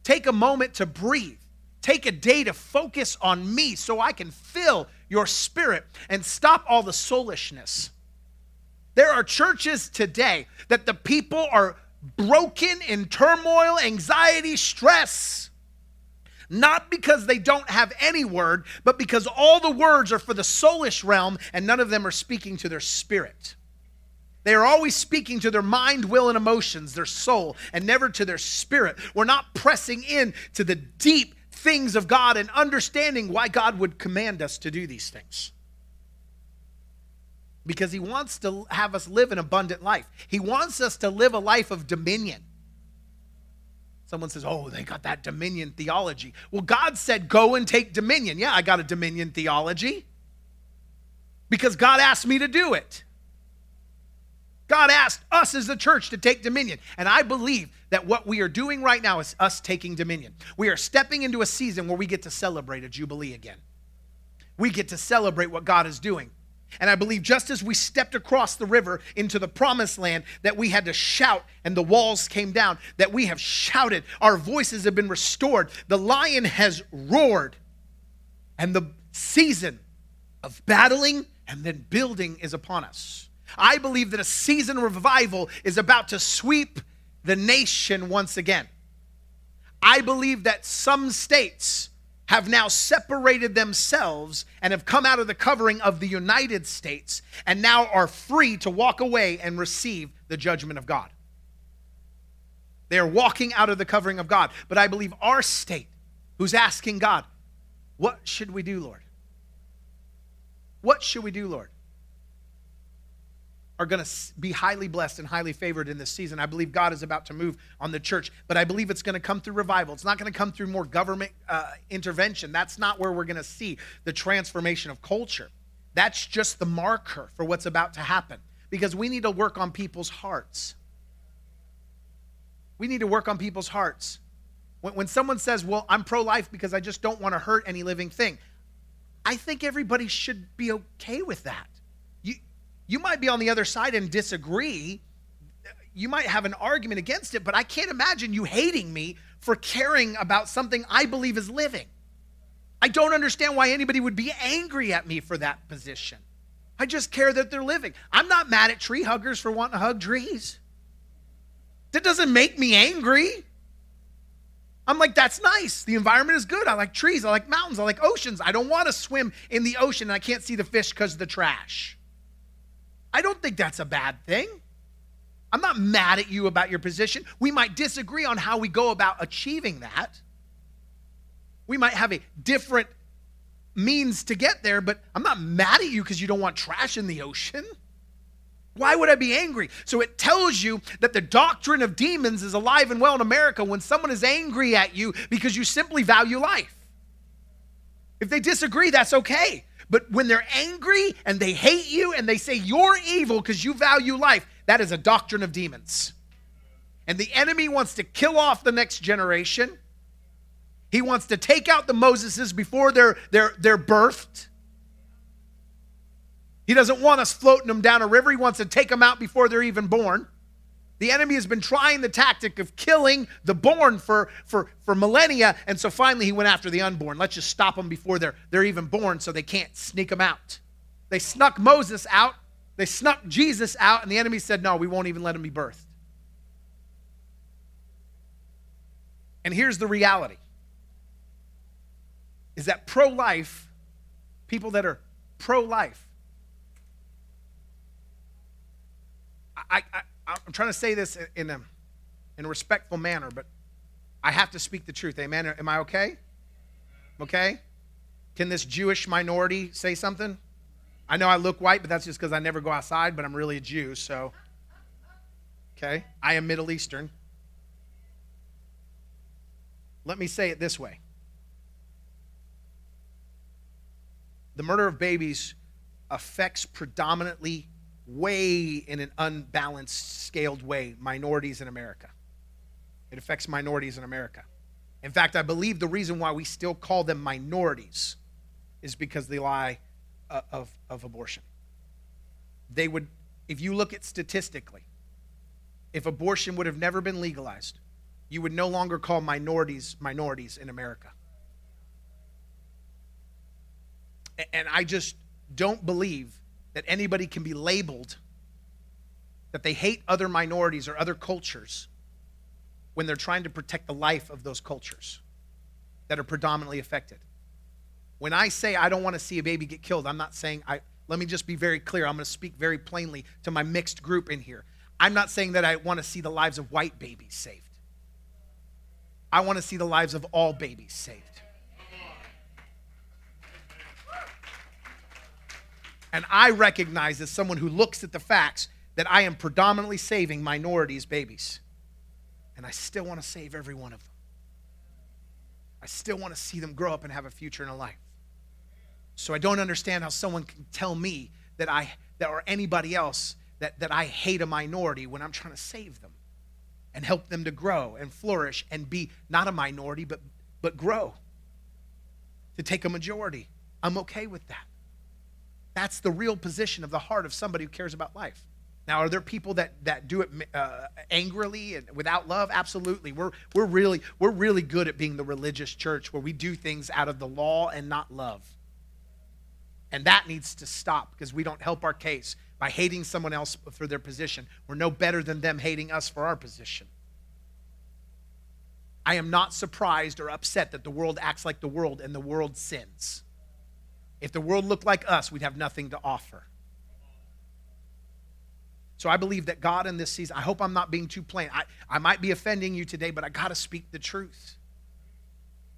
Take a moment to breathe. Take a day to focus on me so I can fill your spirit and stop all the soulishness. There are churches today that the people are broken in turmoil, anxiety, stress. Not because they don't have any word, but because all the words are for the soulish realm and none of them are speaking to their spirit. They are always speaking to their mind, will, and emotions, their soul, and never to their spirit. We're not pressing in to the deep things of God and understanding why God would command us to do these things. Because He wants to have us live an abundant life, He wants us to live a life of dominion. Someone says, Oh, they got that dominion theology. Well, God said, Go and take dominion. Yeah, I got a dominion theology because God asked me to do it. God asked us as the church to take dominion. And I believe that what we are doing right now is us taking dominion. We are stepping into a season where we get to celebrate a Jubilee again. We get to celebrate what God is doing. And I believe just as we stepped across the river into the promised land, that we had to shout and the walls came down, that we have shouted, our voices have been restored, the lion has roared, and the season of battling and then building is upon us. I believe that a season of revival is about to sweep the nation once again. I believe that some states have now separated themselves and have come out of the covering of the United States and now are free to walk away and receive the judgment of God. They are walking out of the covering of God. But I believe our state, who's asking God, What should we do, Lord? What should we do, Lord? Are going to be highly blessed and highly favored in this season. I believe God is about to move on the church, but I believe it's going to come through revival. It's not going to come through more government uh, intervention. That's not where we're going to see the transformation of culture. That's just the marker for what's about to happen because we need to work on people's hearts. We need to work on people's hearts. When, when someone says, Well, I'm pro life because I just don't want to hurt any living thing, I think everybody should be okay with that. You might be on the other side and disagree. You might have an argument against it, but I can't imagine you hating me for caring about something I believe is living. I don't understand why anybody would be angry at me for that position. I just care that they're living. I'm not mad at tree huggers for wanting to hug trees. That doesn't make me angry. I'm like, that's nice. The environment is good. I like trees. I like mountains. I like oceans. I don't want to swim in the ocean and I can't see the fish because of the trash. I don't think that's a bad thing. I'm not mad at you about your position. We might disagree on how we go about achieving that. We might have a different means to get there, but I'm not mad at you because you don't want trash in the ocean. Why would I be angry? So it tells you that the doctrine of demons is alive and well in America when someone is angry at you because you simply value life. If they disagree, that's okay. But when they're angry and they hate you and they say you're evil because you value life, that is a doctrine of demons. And the enemy wants to kill off the next generation. He wants to take out the Moseses before they're, they're, they're birthed. He doesn't want us floating them down a river. He wants to take them out before they're even born. The enemy has been trying the tactic of killing the born for, for, for millennia, and so finally he went after the unborn. Let's just stop them before they're, they're even born so they can't sneak them out. They snuck Moses out, they snuck Jesus out, and the enemy said, No, we won't even let him be birthed. And here's the reality is that pro life, people that are pro life, I, I, I'm trying to say this in a, in a respectful manner, but I have to speak the truth. Amen. Am I okay? Okay? Can this Jewish minority say something? I know I look white, but that's just because I never go outside, but I'm really a Jew, so. Okay? I am Middle Eastern. Let me say it this way the murder of babies affects predominantly way in an unbalanced, scaled way minorities in America. It affects minorities in America. In fact, I believe the reason why we still call them minorities is because they lie uh, of, of abortion. They would, if you look at statistically, if abortion would have never been legalized, you would no longer call minorities minorities in America. And I just don't believe that anybody can be labeled that they hate other minorities or other cultures when they're trying to protect the life of those cultures that are predominantly affected. When I say I don't want to see a baby get killed, I'm not saying I let me just be very clear. I'm going to speak very plainly to my mixed group in here. I'm not saying that I want to see the lives of white babies saved. I want to see the lives of all babies saved. And I recognize as someone who looks at the facts that I am predominantly saving minorities' babies. And I still want to save every one of them. I still want to see them grow up and have a future and a life. So I don't understand how someone can tell me that I that or anybody else that, that I hate a minority when I'm trying to save them and help them to grow and flourish and be not a minority but but grow. To take a majority. I'm okay with that. That's the real position of the heart of somebody who cares about life. Now, are there people that, that do it uh, angrily and without love? Absolutely. We're, we're, really, we're really good at being the religious church where we do things out of the law and not love. And that needs to stop because we don't help our case by hating someone else for their position. We're no better than them hating us for our position. I am not surprised or upset that the world acts like the world and the world sins. If the world looked like us, we'd have nothing to offer. So I believe that God in this season, I hope I'm not being too plain. I, I might be offending you today, but I got to speak the truth.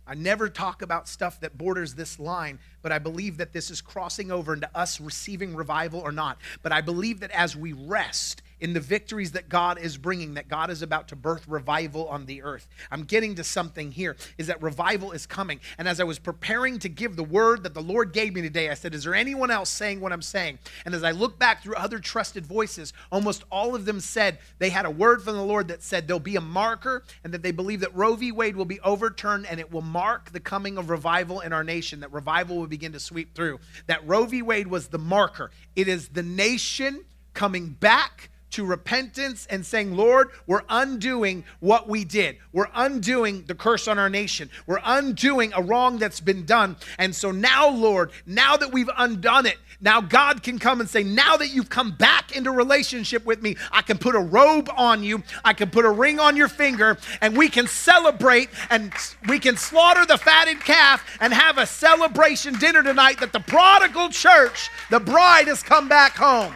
I never talk about stuff that borders this line, but I believe that this is crossing over into us receiving revival or not. But I believe that as we rest in the victories that God is bringing, that God is about to birth revival on the earth. I'm getting to something here is that revival is coming. And as I was preparing to give the word that the Lord gave me today, I said, Is there anyone else saying what I'm saying? And as I look back through other trusted voices, almost all of them said they had a word from the Lord that said there'll be a marker and that they believe that Roe v. Wade will be overturned and it will mark the coming of revival in our nation, that revival will begin to sweep through. That Roe v. Wade was the marker. It is the nation coming back to repentance and saying, Lord, we're undoing what we did. We're undoing the curse on our nation. We're undoing a wrong that's been done. And so now, Lord, now that we've undone it, now God can come and say, Now that you've come back into relationship with me, I can put a robe on you, I can put a ring on your finger, and we can celebrate and we can slaughter the fatted calf and have a celebration dinner tonight that the prodigal church, the bride, has come back home.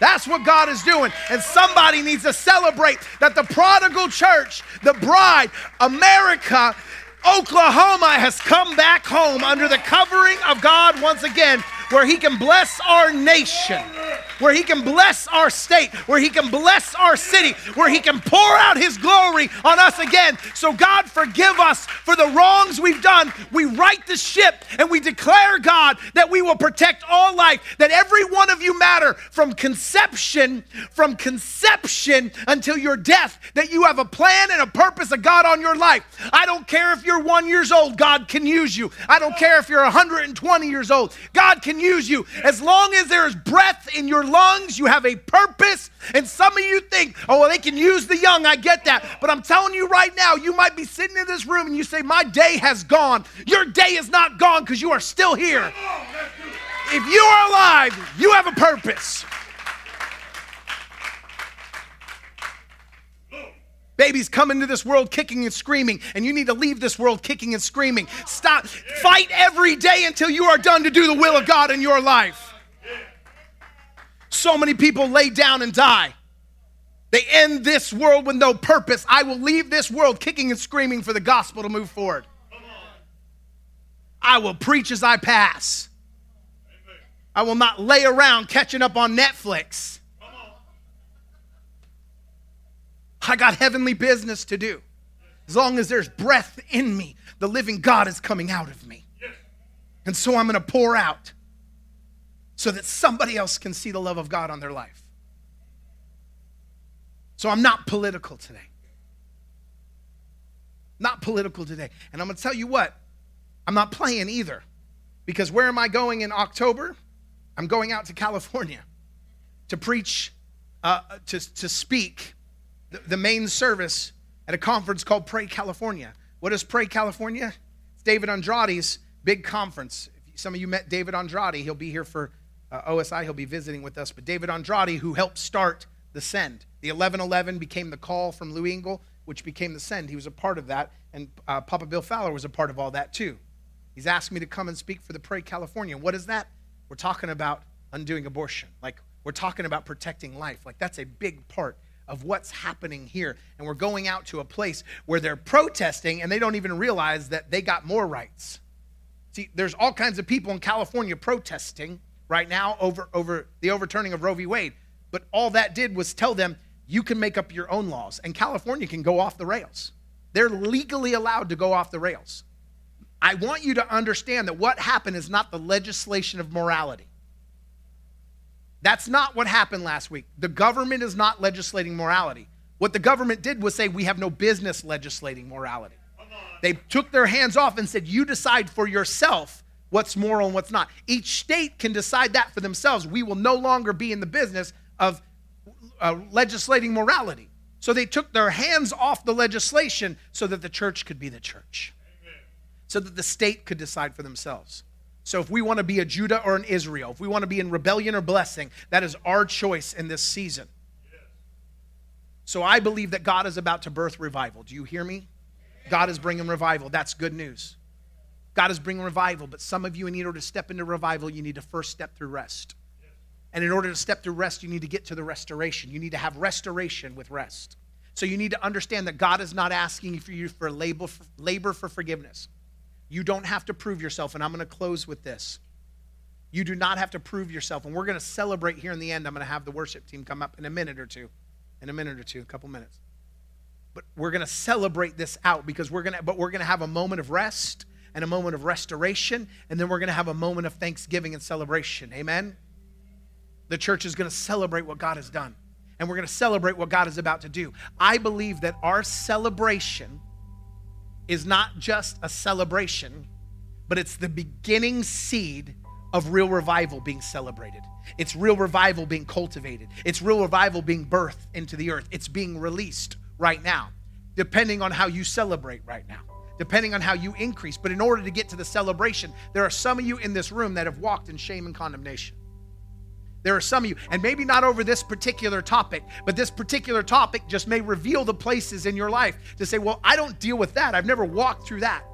That's what God is doing. And somebody needs to celebrate that the prodigal church, the bride, America, Oklahoma has come back home under the covering of God once again, where He can bless our nation. Where He can bless our state, where He can bless our city, where He can pour out His glory on us again. So, God, forgive us for the wrongs we've done. We right the ship and we declare, God, that we will protect all life, that every one of you matter from conception, from conception until your death, that you have a plan and a purpose of God on your life. I don't care if you're one years old, God can use you. I don't care if you're 120 years old, God can use you. As long as there is breath in your lungs, you have a purpose. And some of you think, oh, well, they can use the young. I get that. But I'm telling you right now, you might be sitting in this room and you say, my day has gone. Your day is not gone because you are still here. If you are alive, you have a purpose. Babies come into this world kicking and screaming, and you need to leave this world kicking and screaming. Stop. Fight every day until you are done to do the will of God in your life. So many people lay down and die. They end this world with no purpose. I will leave this world kicking and screaming for the gospel to move forward. I will preach as I pass. I will not lay around catching up on Netflix. I got heavenly business to do. As long as there's breath in me, the living God is coming out of me. And so I'm going to pour out so that somebody else can see the love of God on their life. So I'm not political today. Not political today. And I'm going to tell you what, I'm not playing either. Because where am I going in October? I'm going out to California to preach, uh, to, to speak the, the main service at a conference called Pray California. What is Pray California? It's David Andrade's big conference. Some of you met David Andrade, he'll be here for uh, OSI, he'll be visiting with us. But David Andrade, who helped start the Send, the 1111 became the call from Lou Engle, which became the Send. He was a part of that, and uh, Papa Bill Fowler was a part of all that too. He's asked me to come and speak for the Pray California. What is that? We're talking about undoing abortion. Like, we're talking about protecting life. Like, that's a big part of what's happening here. And we're going out to a place where they're protesting and they don't even realize that they got more rights. See, there's all kinds of people in California protesting right now over, over the overturning of Roe v. Wade. But all that did was tell them you can make up your own laws, and California can go off the rails. They're legally allowed to go off the rails. I want you to understand that what happened is not the legislation of morality. That's not what happened last week. The government is not legislating morality. What the government did was say, we have no business legislating morality. They took their hands off and said, you decide for yourself what's moral and what's not. Each state can decide that for themselves. We will no longer be in the business of uh, legislating morality. So they took their hands off the legislation so that the church could be the church, Amen. so that the state could decide for themselves. So if we want to be a Judah or an Israel, if we want to be in rebellion or blessing, that is our choice in this season. So I believe that God is about to birth revival. Do you hear me? God is bringing revival. That's good news. God is bringing revival, but some of you, in order to step into revival, you need to first step through rest. And in order to step through rest, you need to get to the restoration. You need to have restoration with rest. So you need to understand that God is not asking for you for labor for, labor for forgiveness. You don't have to prove yourself. And I'm going to close with this. You do not have to prove yourself. And we're going to celebrate here in the end. I'm going to have the worship team come up in a minute or two. In a minute or two, a couple minutes. But we're going to celebrate this out because we're going to, but we're going to have a moment of rest and a moment of restoration. And then we're going to have a moment of thanksgiving and celebration. Amen? The church is going to celebrate what God has done. And we're going to celebrate what God is about to do. I believe that our celebration is not just a celebration, but it's the beginning seed of real revival being celebrated. It's real revival being cultivated. It's real revival being birthed into the earth. It's being released right now, depending on how you celebrate right now, depending on how you increase. But in order to get to the celebration, there are some of you in this room that have walked in shame and condemnation. There are some of you, and maybe not over this particular topic, but this particular topic just may reveal the places in your life to say, well, I don't deal with that. I've never walked through that.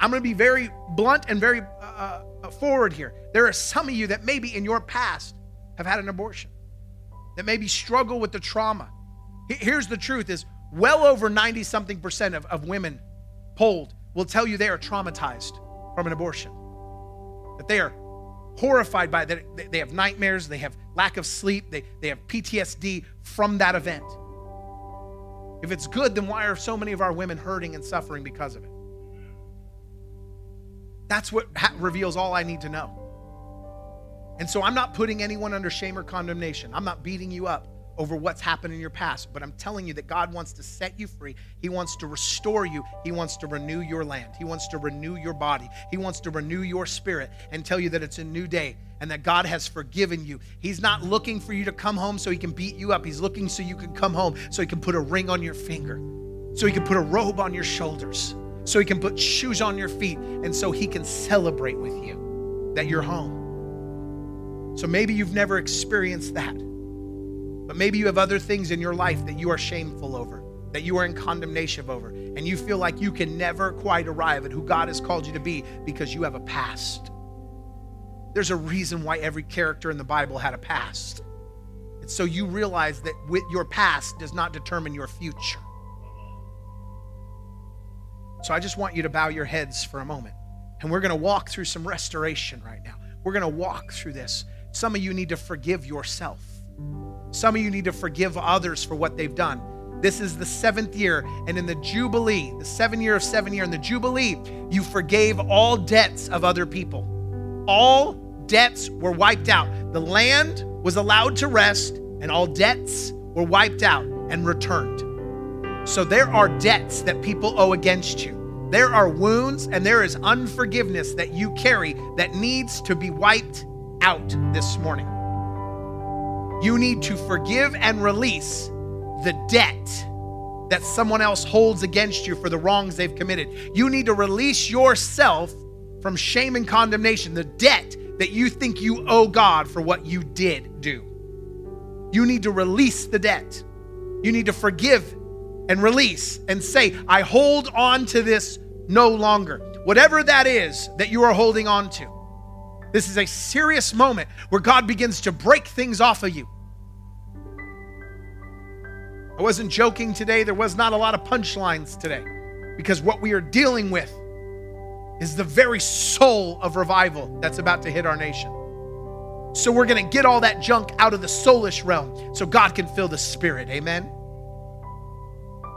I'm going to be very blunt and very uh, uh, forward here. There are some of you that maybe in your past have had an abortion, that maybe struggle with the trauma. Here's the truth is well over 90 something percent of, of women polled will tell you they are traumatized from an abortion, that they are horrified by that. They have nightmares, they have lack of sleep, they, they have PTSD from that event. If it's good, then why are so many of our women hurting and suffering because of it? That's what ha- reveals all I need to know. And so I'm not putting anyone under shame or condemnation. I'm not beating you up over what's happened in your past, but I'm telling you that God wants to set you free. He wants to restore you. He wants to renew your land. He wants to renew your body. He wants to renew your spirit and tell you that it's a new day and that God has forgiven you. He's not looking for you to come home so he can beat you up. He's looking so you can come home so he can put a ring on your finger, so he can put a robe on your shoulders, so he can put shoes on your feet, and so he can celebrate with you that you're home. So maybe you've never experienced that. But maybe you have other things in your life that you are shameful over, that you are in condemnation over, and you feel like you can never quite arrive at who God has called you to be because you have a past. There's a reason why every character in the Bible had a past. It's so you realize that with your past does not determine your future. So I just want you to bow your heads for a moment. And we're going to walk through some restoration right now. We're going to walk through this. Some of you need to forgive yourself. Some of you need to forgive others for what they've done. This is the seventh year, and in the Jubilee, the seven year of seven year, in the Jubilee, you forgave all debts of other people. All debts were wiped out. The land was allowed to rest, and all debts were wiped out and returned. So there are debts that people owe against you. There are wounds and there is unforgiveness that you carry that needs to be wiped out this morning. You need to forgive and release the debt that someone else holds against you for the wrongs they've committed. You need to release yourself from shame and condemnation, the debt that you think you owe God for what you did do. You need to release the debt. You need to forgive and release and say, I hold on to this no longer. Whatever that is that you are holding on to. This is a serious moment where God begins to break things off of you. I wasn't joking today. There was not a lot of punchlines today because what we are dealing with is the very soul of revival that's about to hit our nation. So we're going to get all that junk out of the soulish realm so God can fill the spirit. Amen.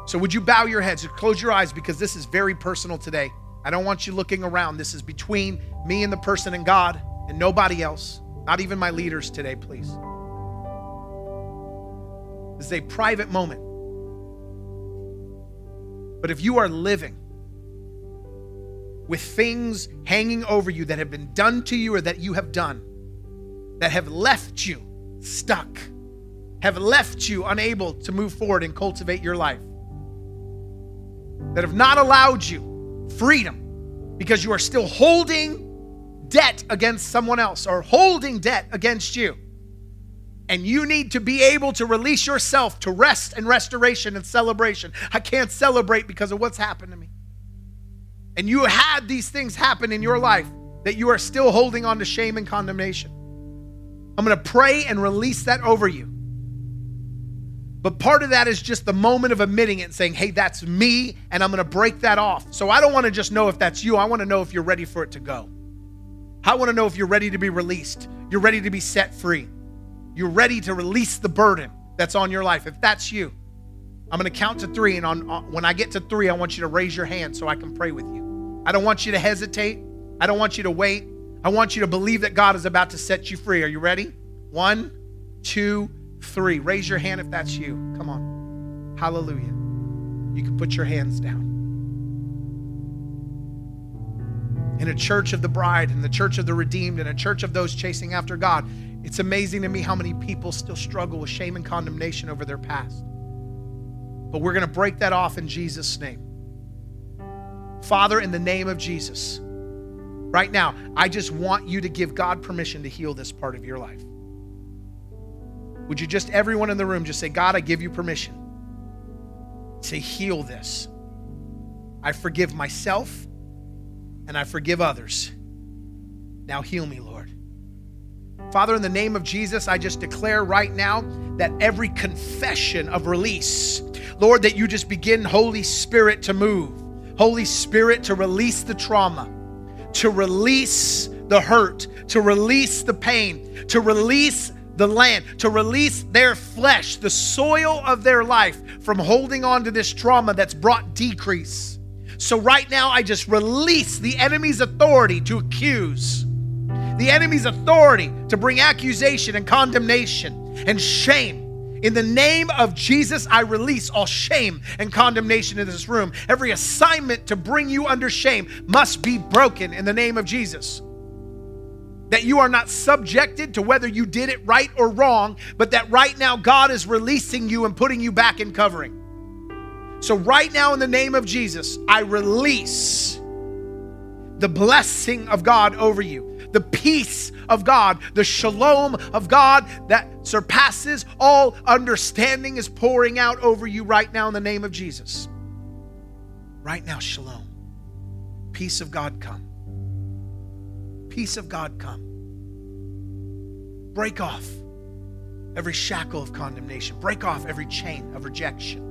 So would you bow your heads and close your eyes because this is very personal today. I don't want you looking around. This is between me and the person and God and nobody else, not even my leaders today, please. This is a private moment. But if you are living with things hanging over you that have been done to you or that you have done, that have left you stuck, have left you unable to move forward and cultivate your life, that have not allowed you freedom because you are still holding debt against someone else or holding debt against you. And you need to be able to release yourself to rest and restoration and celebration. I can't celebrate because of what's happened to me. And you had these things happen in your life that you are still holding on to shame and condemnation. I'm going to pray and release that over you. But part of that is just the moment of admitting it and saying, hey, that's me, and I'm going to break that off. So I don't want to just know if that's you. I want to know if you're ready for it to go. I want to know if you're ready to be released, you're ready to be set free. You're ready to release the burden that's on your life. If that's you, I'm going to count to three. And on, on, when I get to three, I want you to raise your hand so I can pray with you. I don't want you to hesitate. I don't want you to wait. I want you to believe that God is about to set you free. Are you ready? One, two, three. Raise your hand if that's you. Come on. Hallelujah. You can put your hands down. In a church of the bride, in the church of the redeemed, in a church of those chasing after God, it's amazing to me how many people still struggle with shame and condemnation over their past. But we're going to break that off in Jesus' name. Father, in the name of Jesus, right now, I just want you to give God permission to heal this part of your life. Would you just, everyone in the room, just say, God, I give you permission to heal this. I forgive myself and I forgive others. Now heal me, Lord. Father, in the name of Jesus, I just declare right now that every confession of release, Lord, that you just begin, Holy Spirit, to move. Holy Spirit, to release the trauma, to release the hurt, to release the pain, to release the land, to release their flesh, the soil of their life from holding on to this trauma that's brought decrease. So, right now, I just release the enemy's authority to accuse, the enemy's authority to bring accusation and condemnation and shame. In the name of Jesus, I release all shame and condemnation in this room. Every assignment to bring you under shame must be broken in the name of Jesus that you are not subjected to whether you did it right or wrong, but that right now God is releasing you and putting you back in covering. So, right now, in the name of Jesus, I release the blessing of God over you, the peace of God, the shalom of God that surpasses all understanding is pouring out over you right now in the name of Jesus. Right now, shalom. Peace of God come peace of God come. Break off every shackle of condemnation, break off every chain of rejection.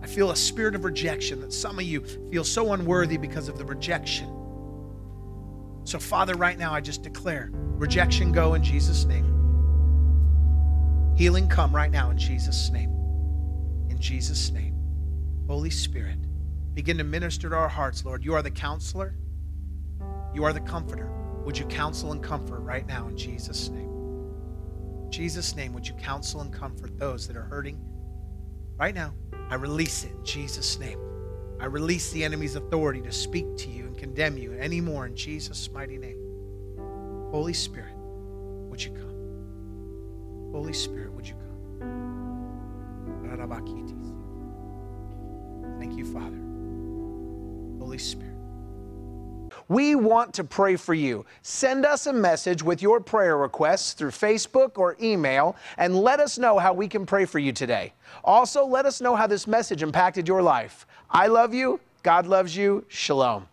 I feel a spirit of rejection that some of you feel so unworthy because of the rejection. So, Father, right now I just declare rejection go in Jesus' name. Healing come right now in Jesus' name. In Jesus' name. Holy Spirit, begin to minister to our hearts, Lord. You are the counselor. You are the comforter. Would you counsel and comfort right now in Jesus' name? Jesus' name, would you counsel and comfort those that are hurting right now? I release it in Jesus' name. I release the enemy's authority to speak to you and condemn you anymore in Jesus' mighty name. Holy Spirit, would you come? Holy Spirit, would you come? Thank you, Father. Holy Spirit. We want to pray for you. Send us a message with your prayer requests through Facebook or email and let us know how we can pray for you today. Also, let us know how this message impacted your life. I love you. God loves you. Shalom.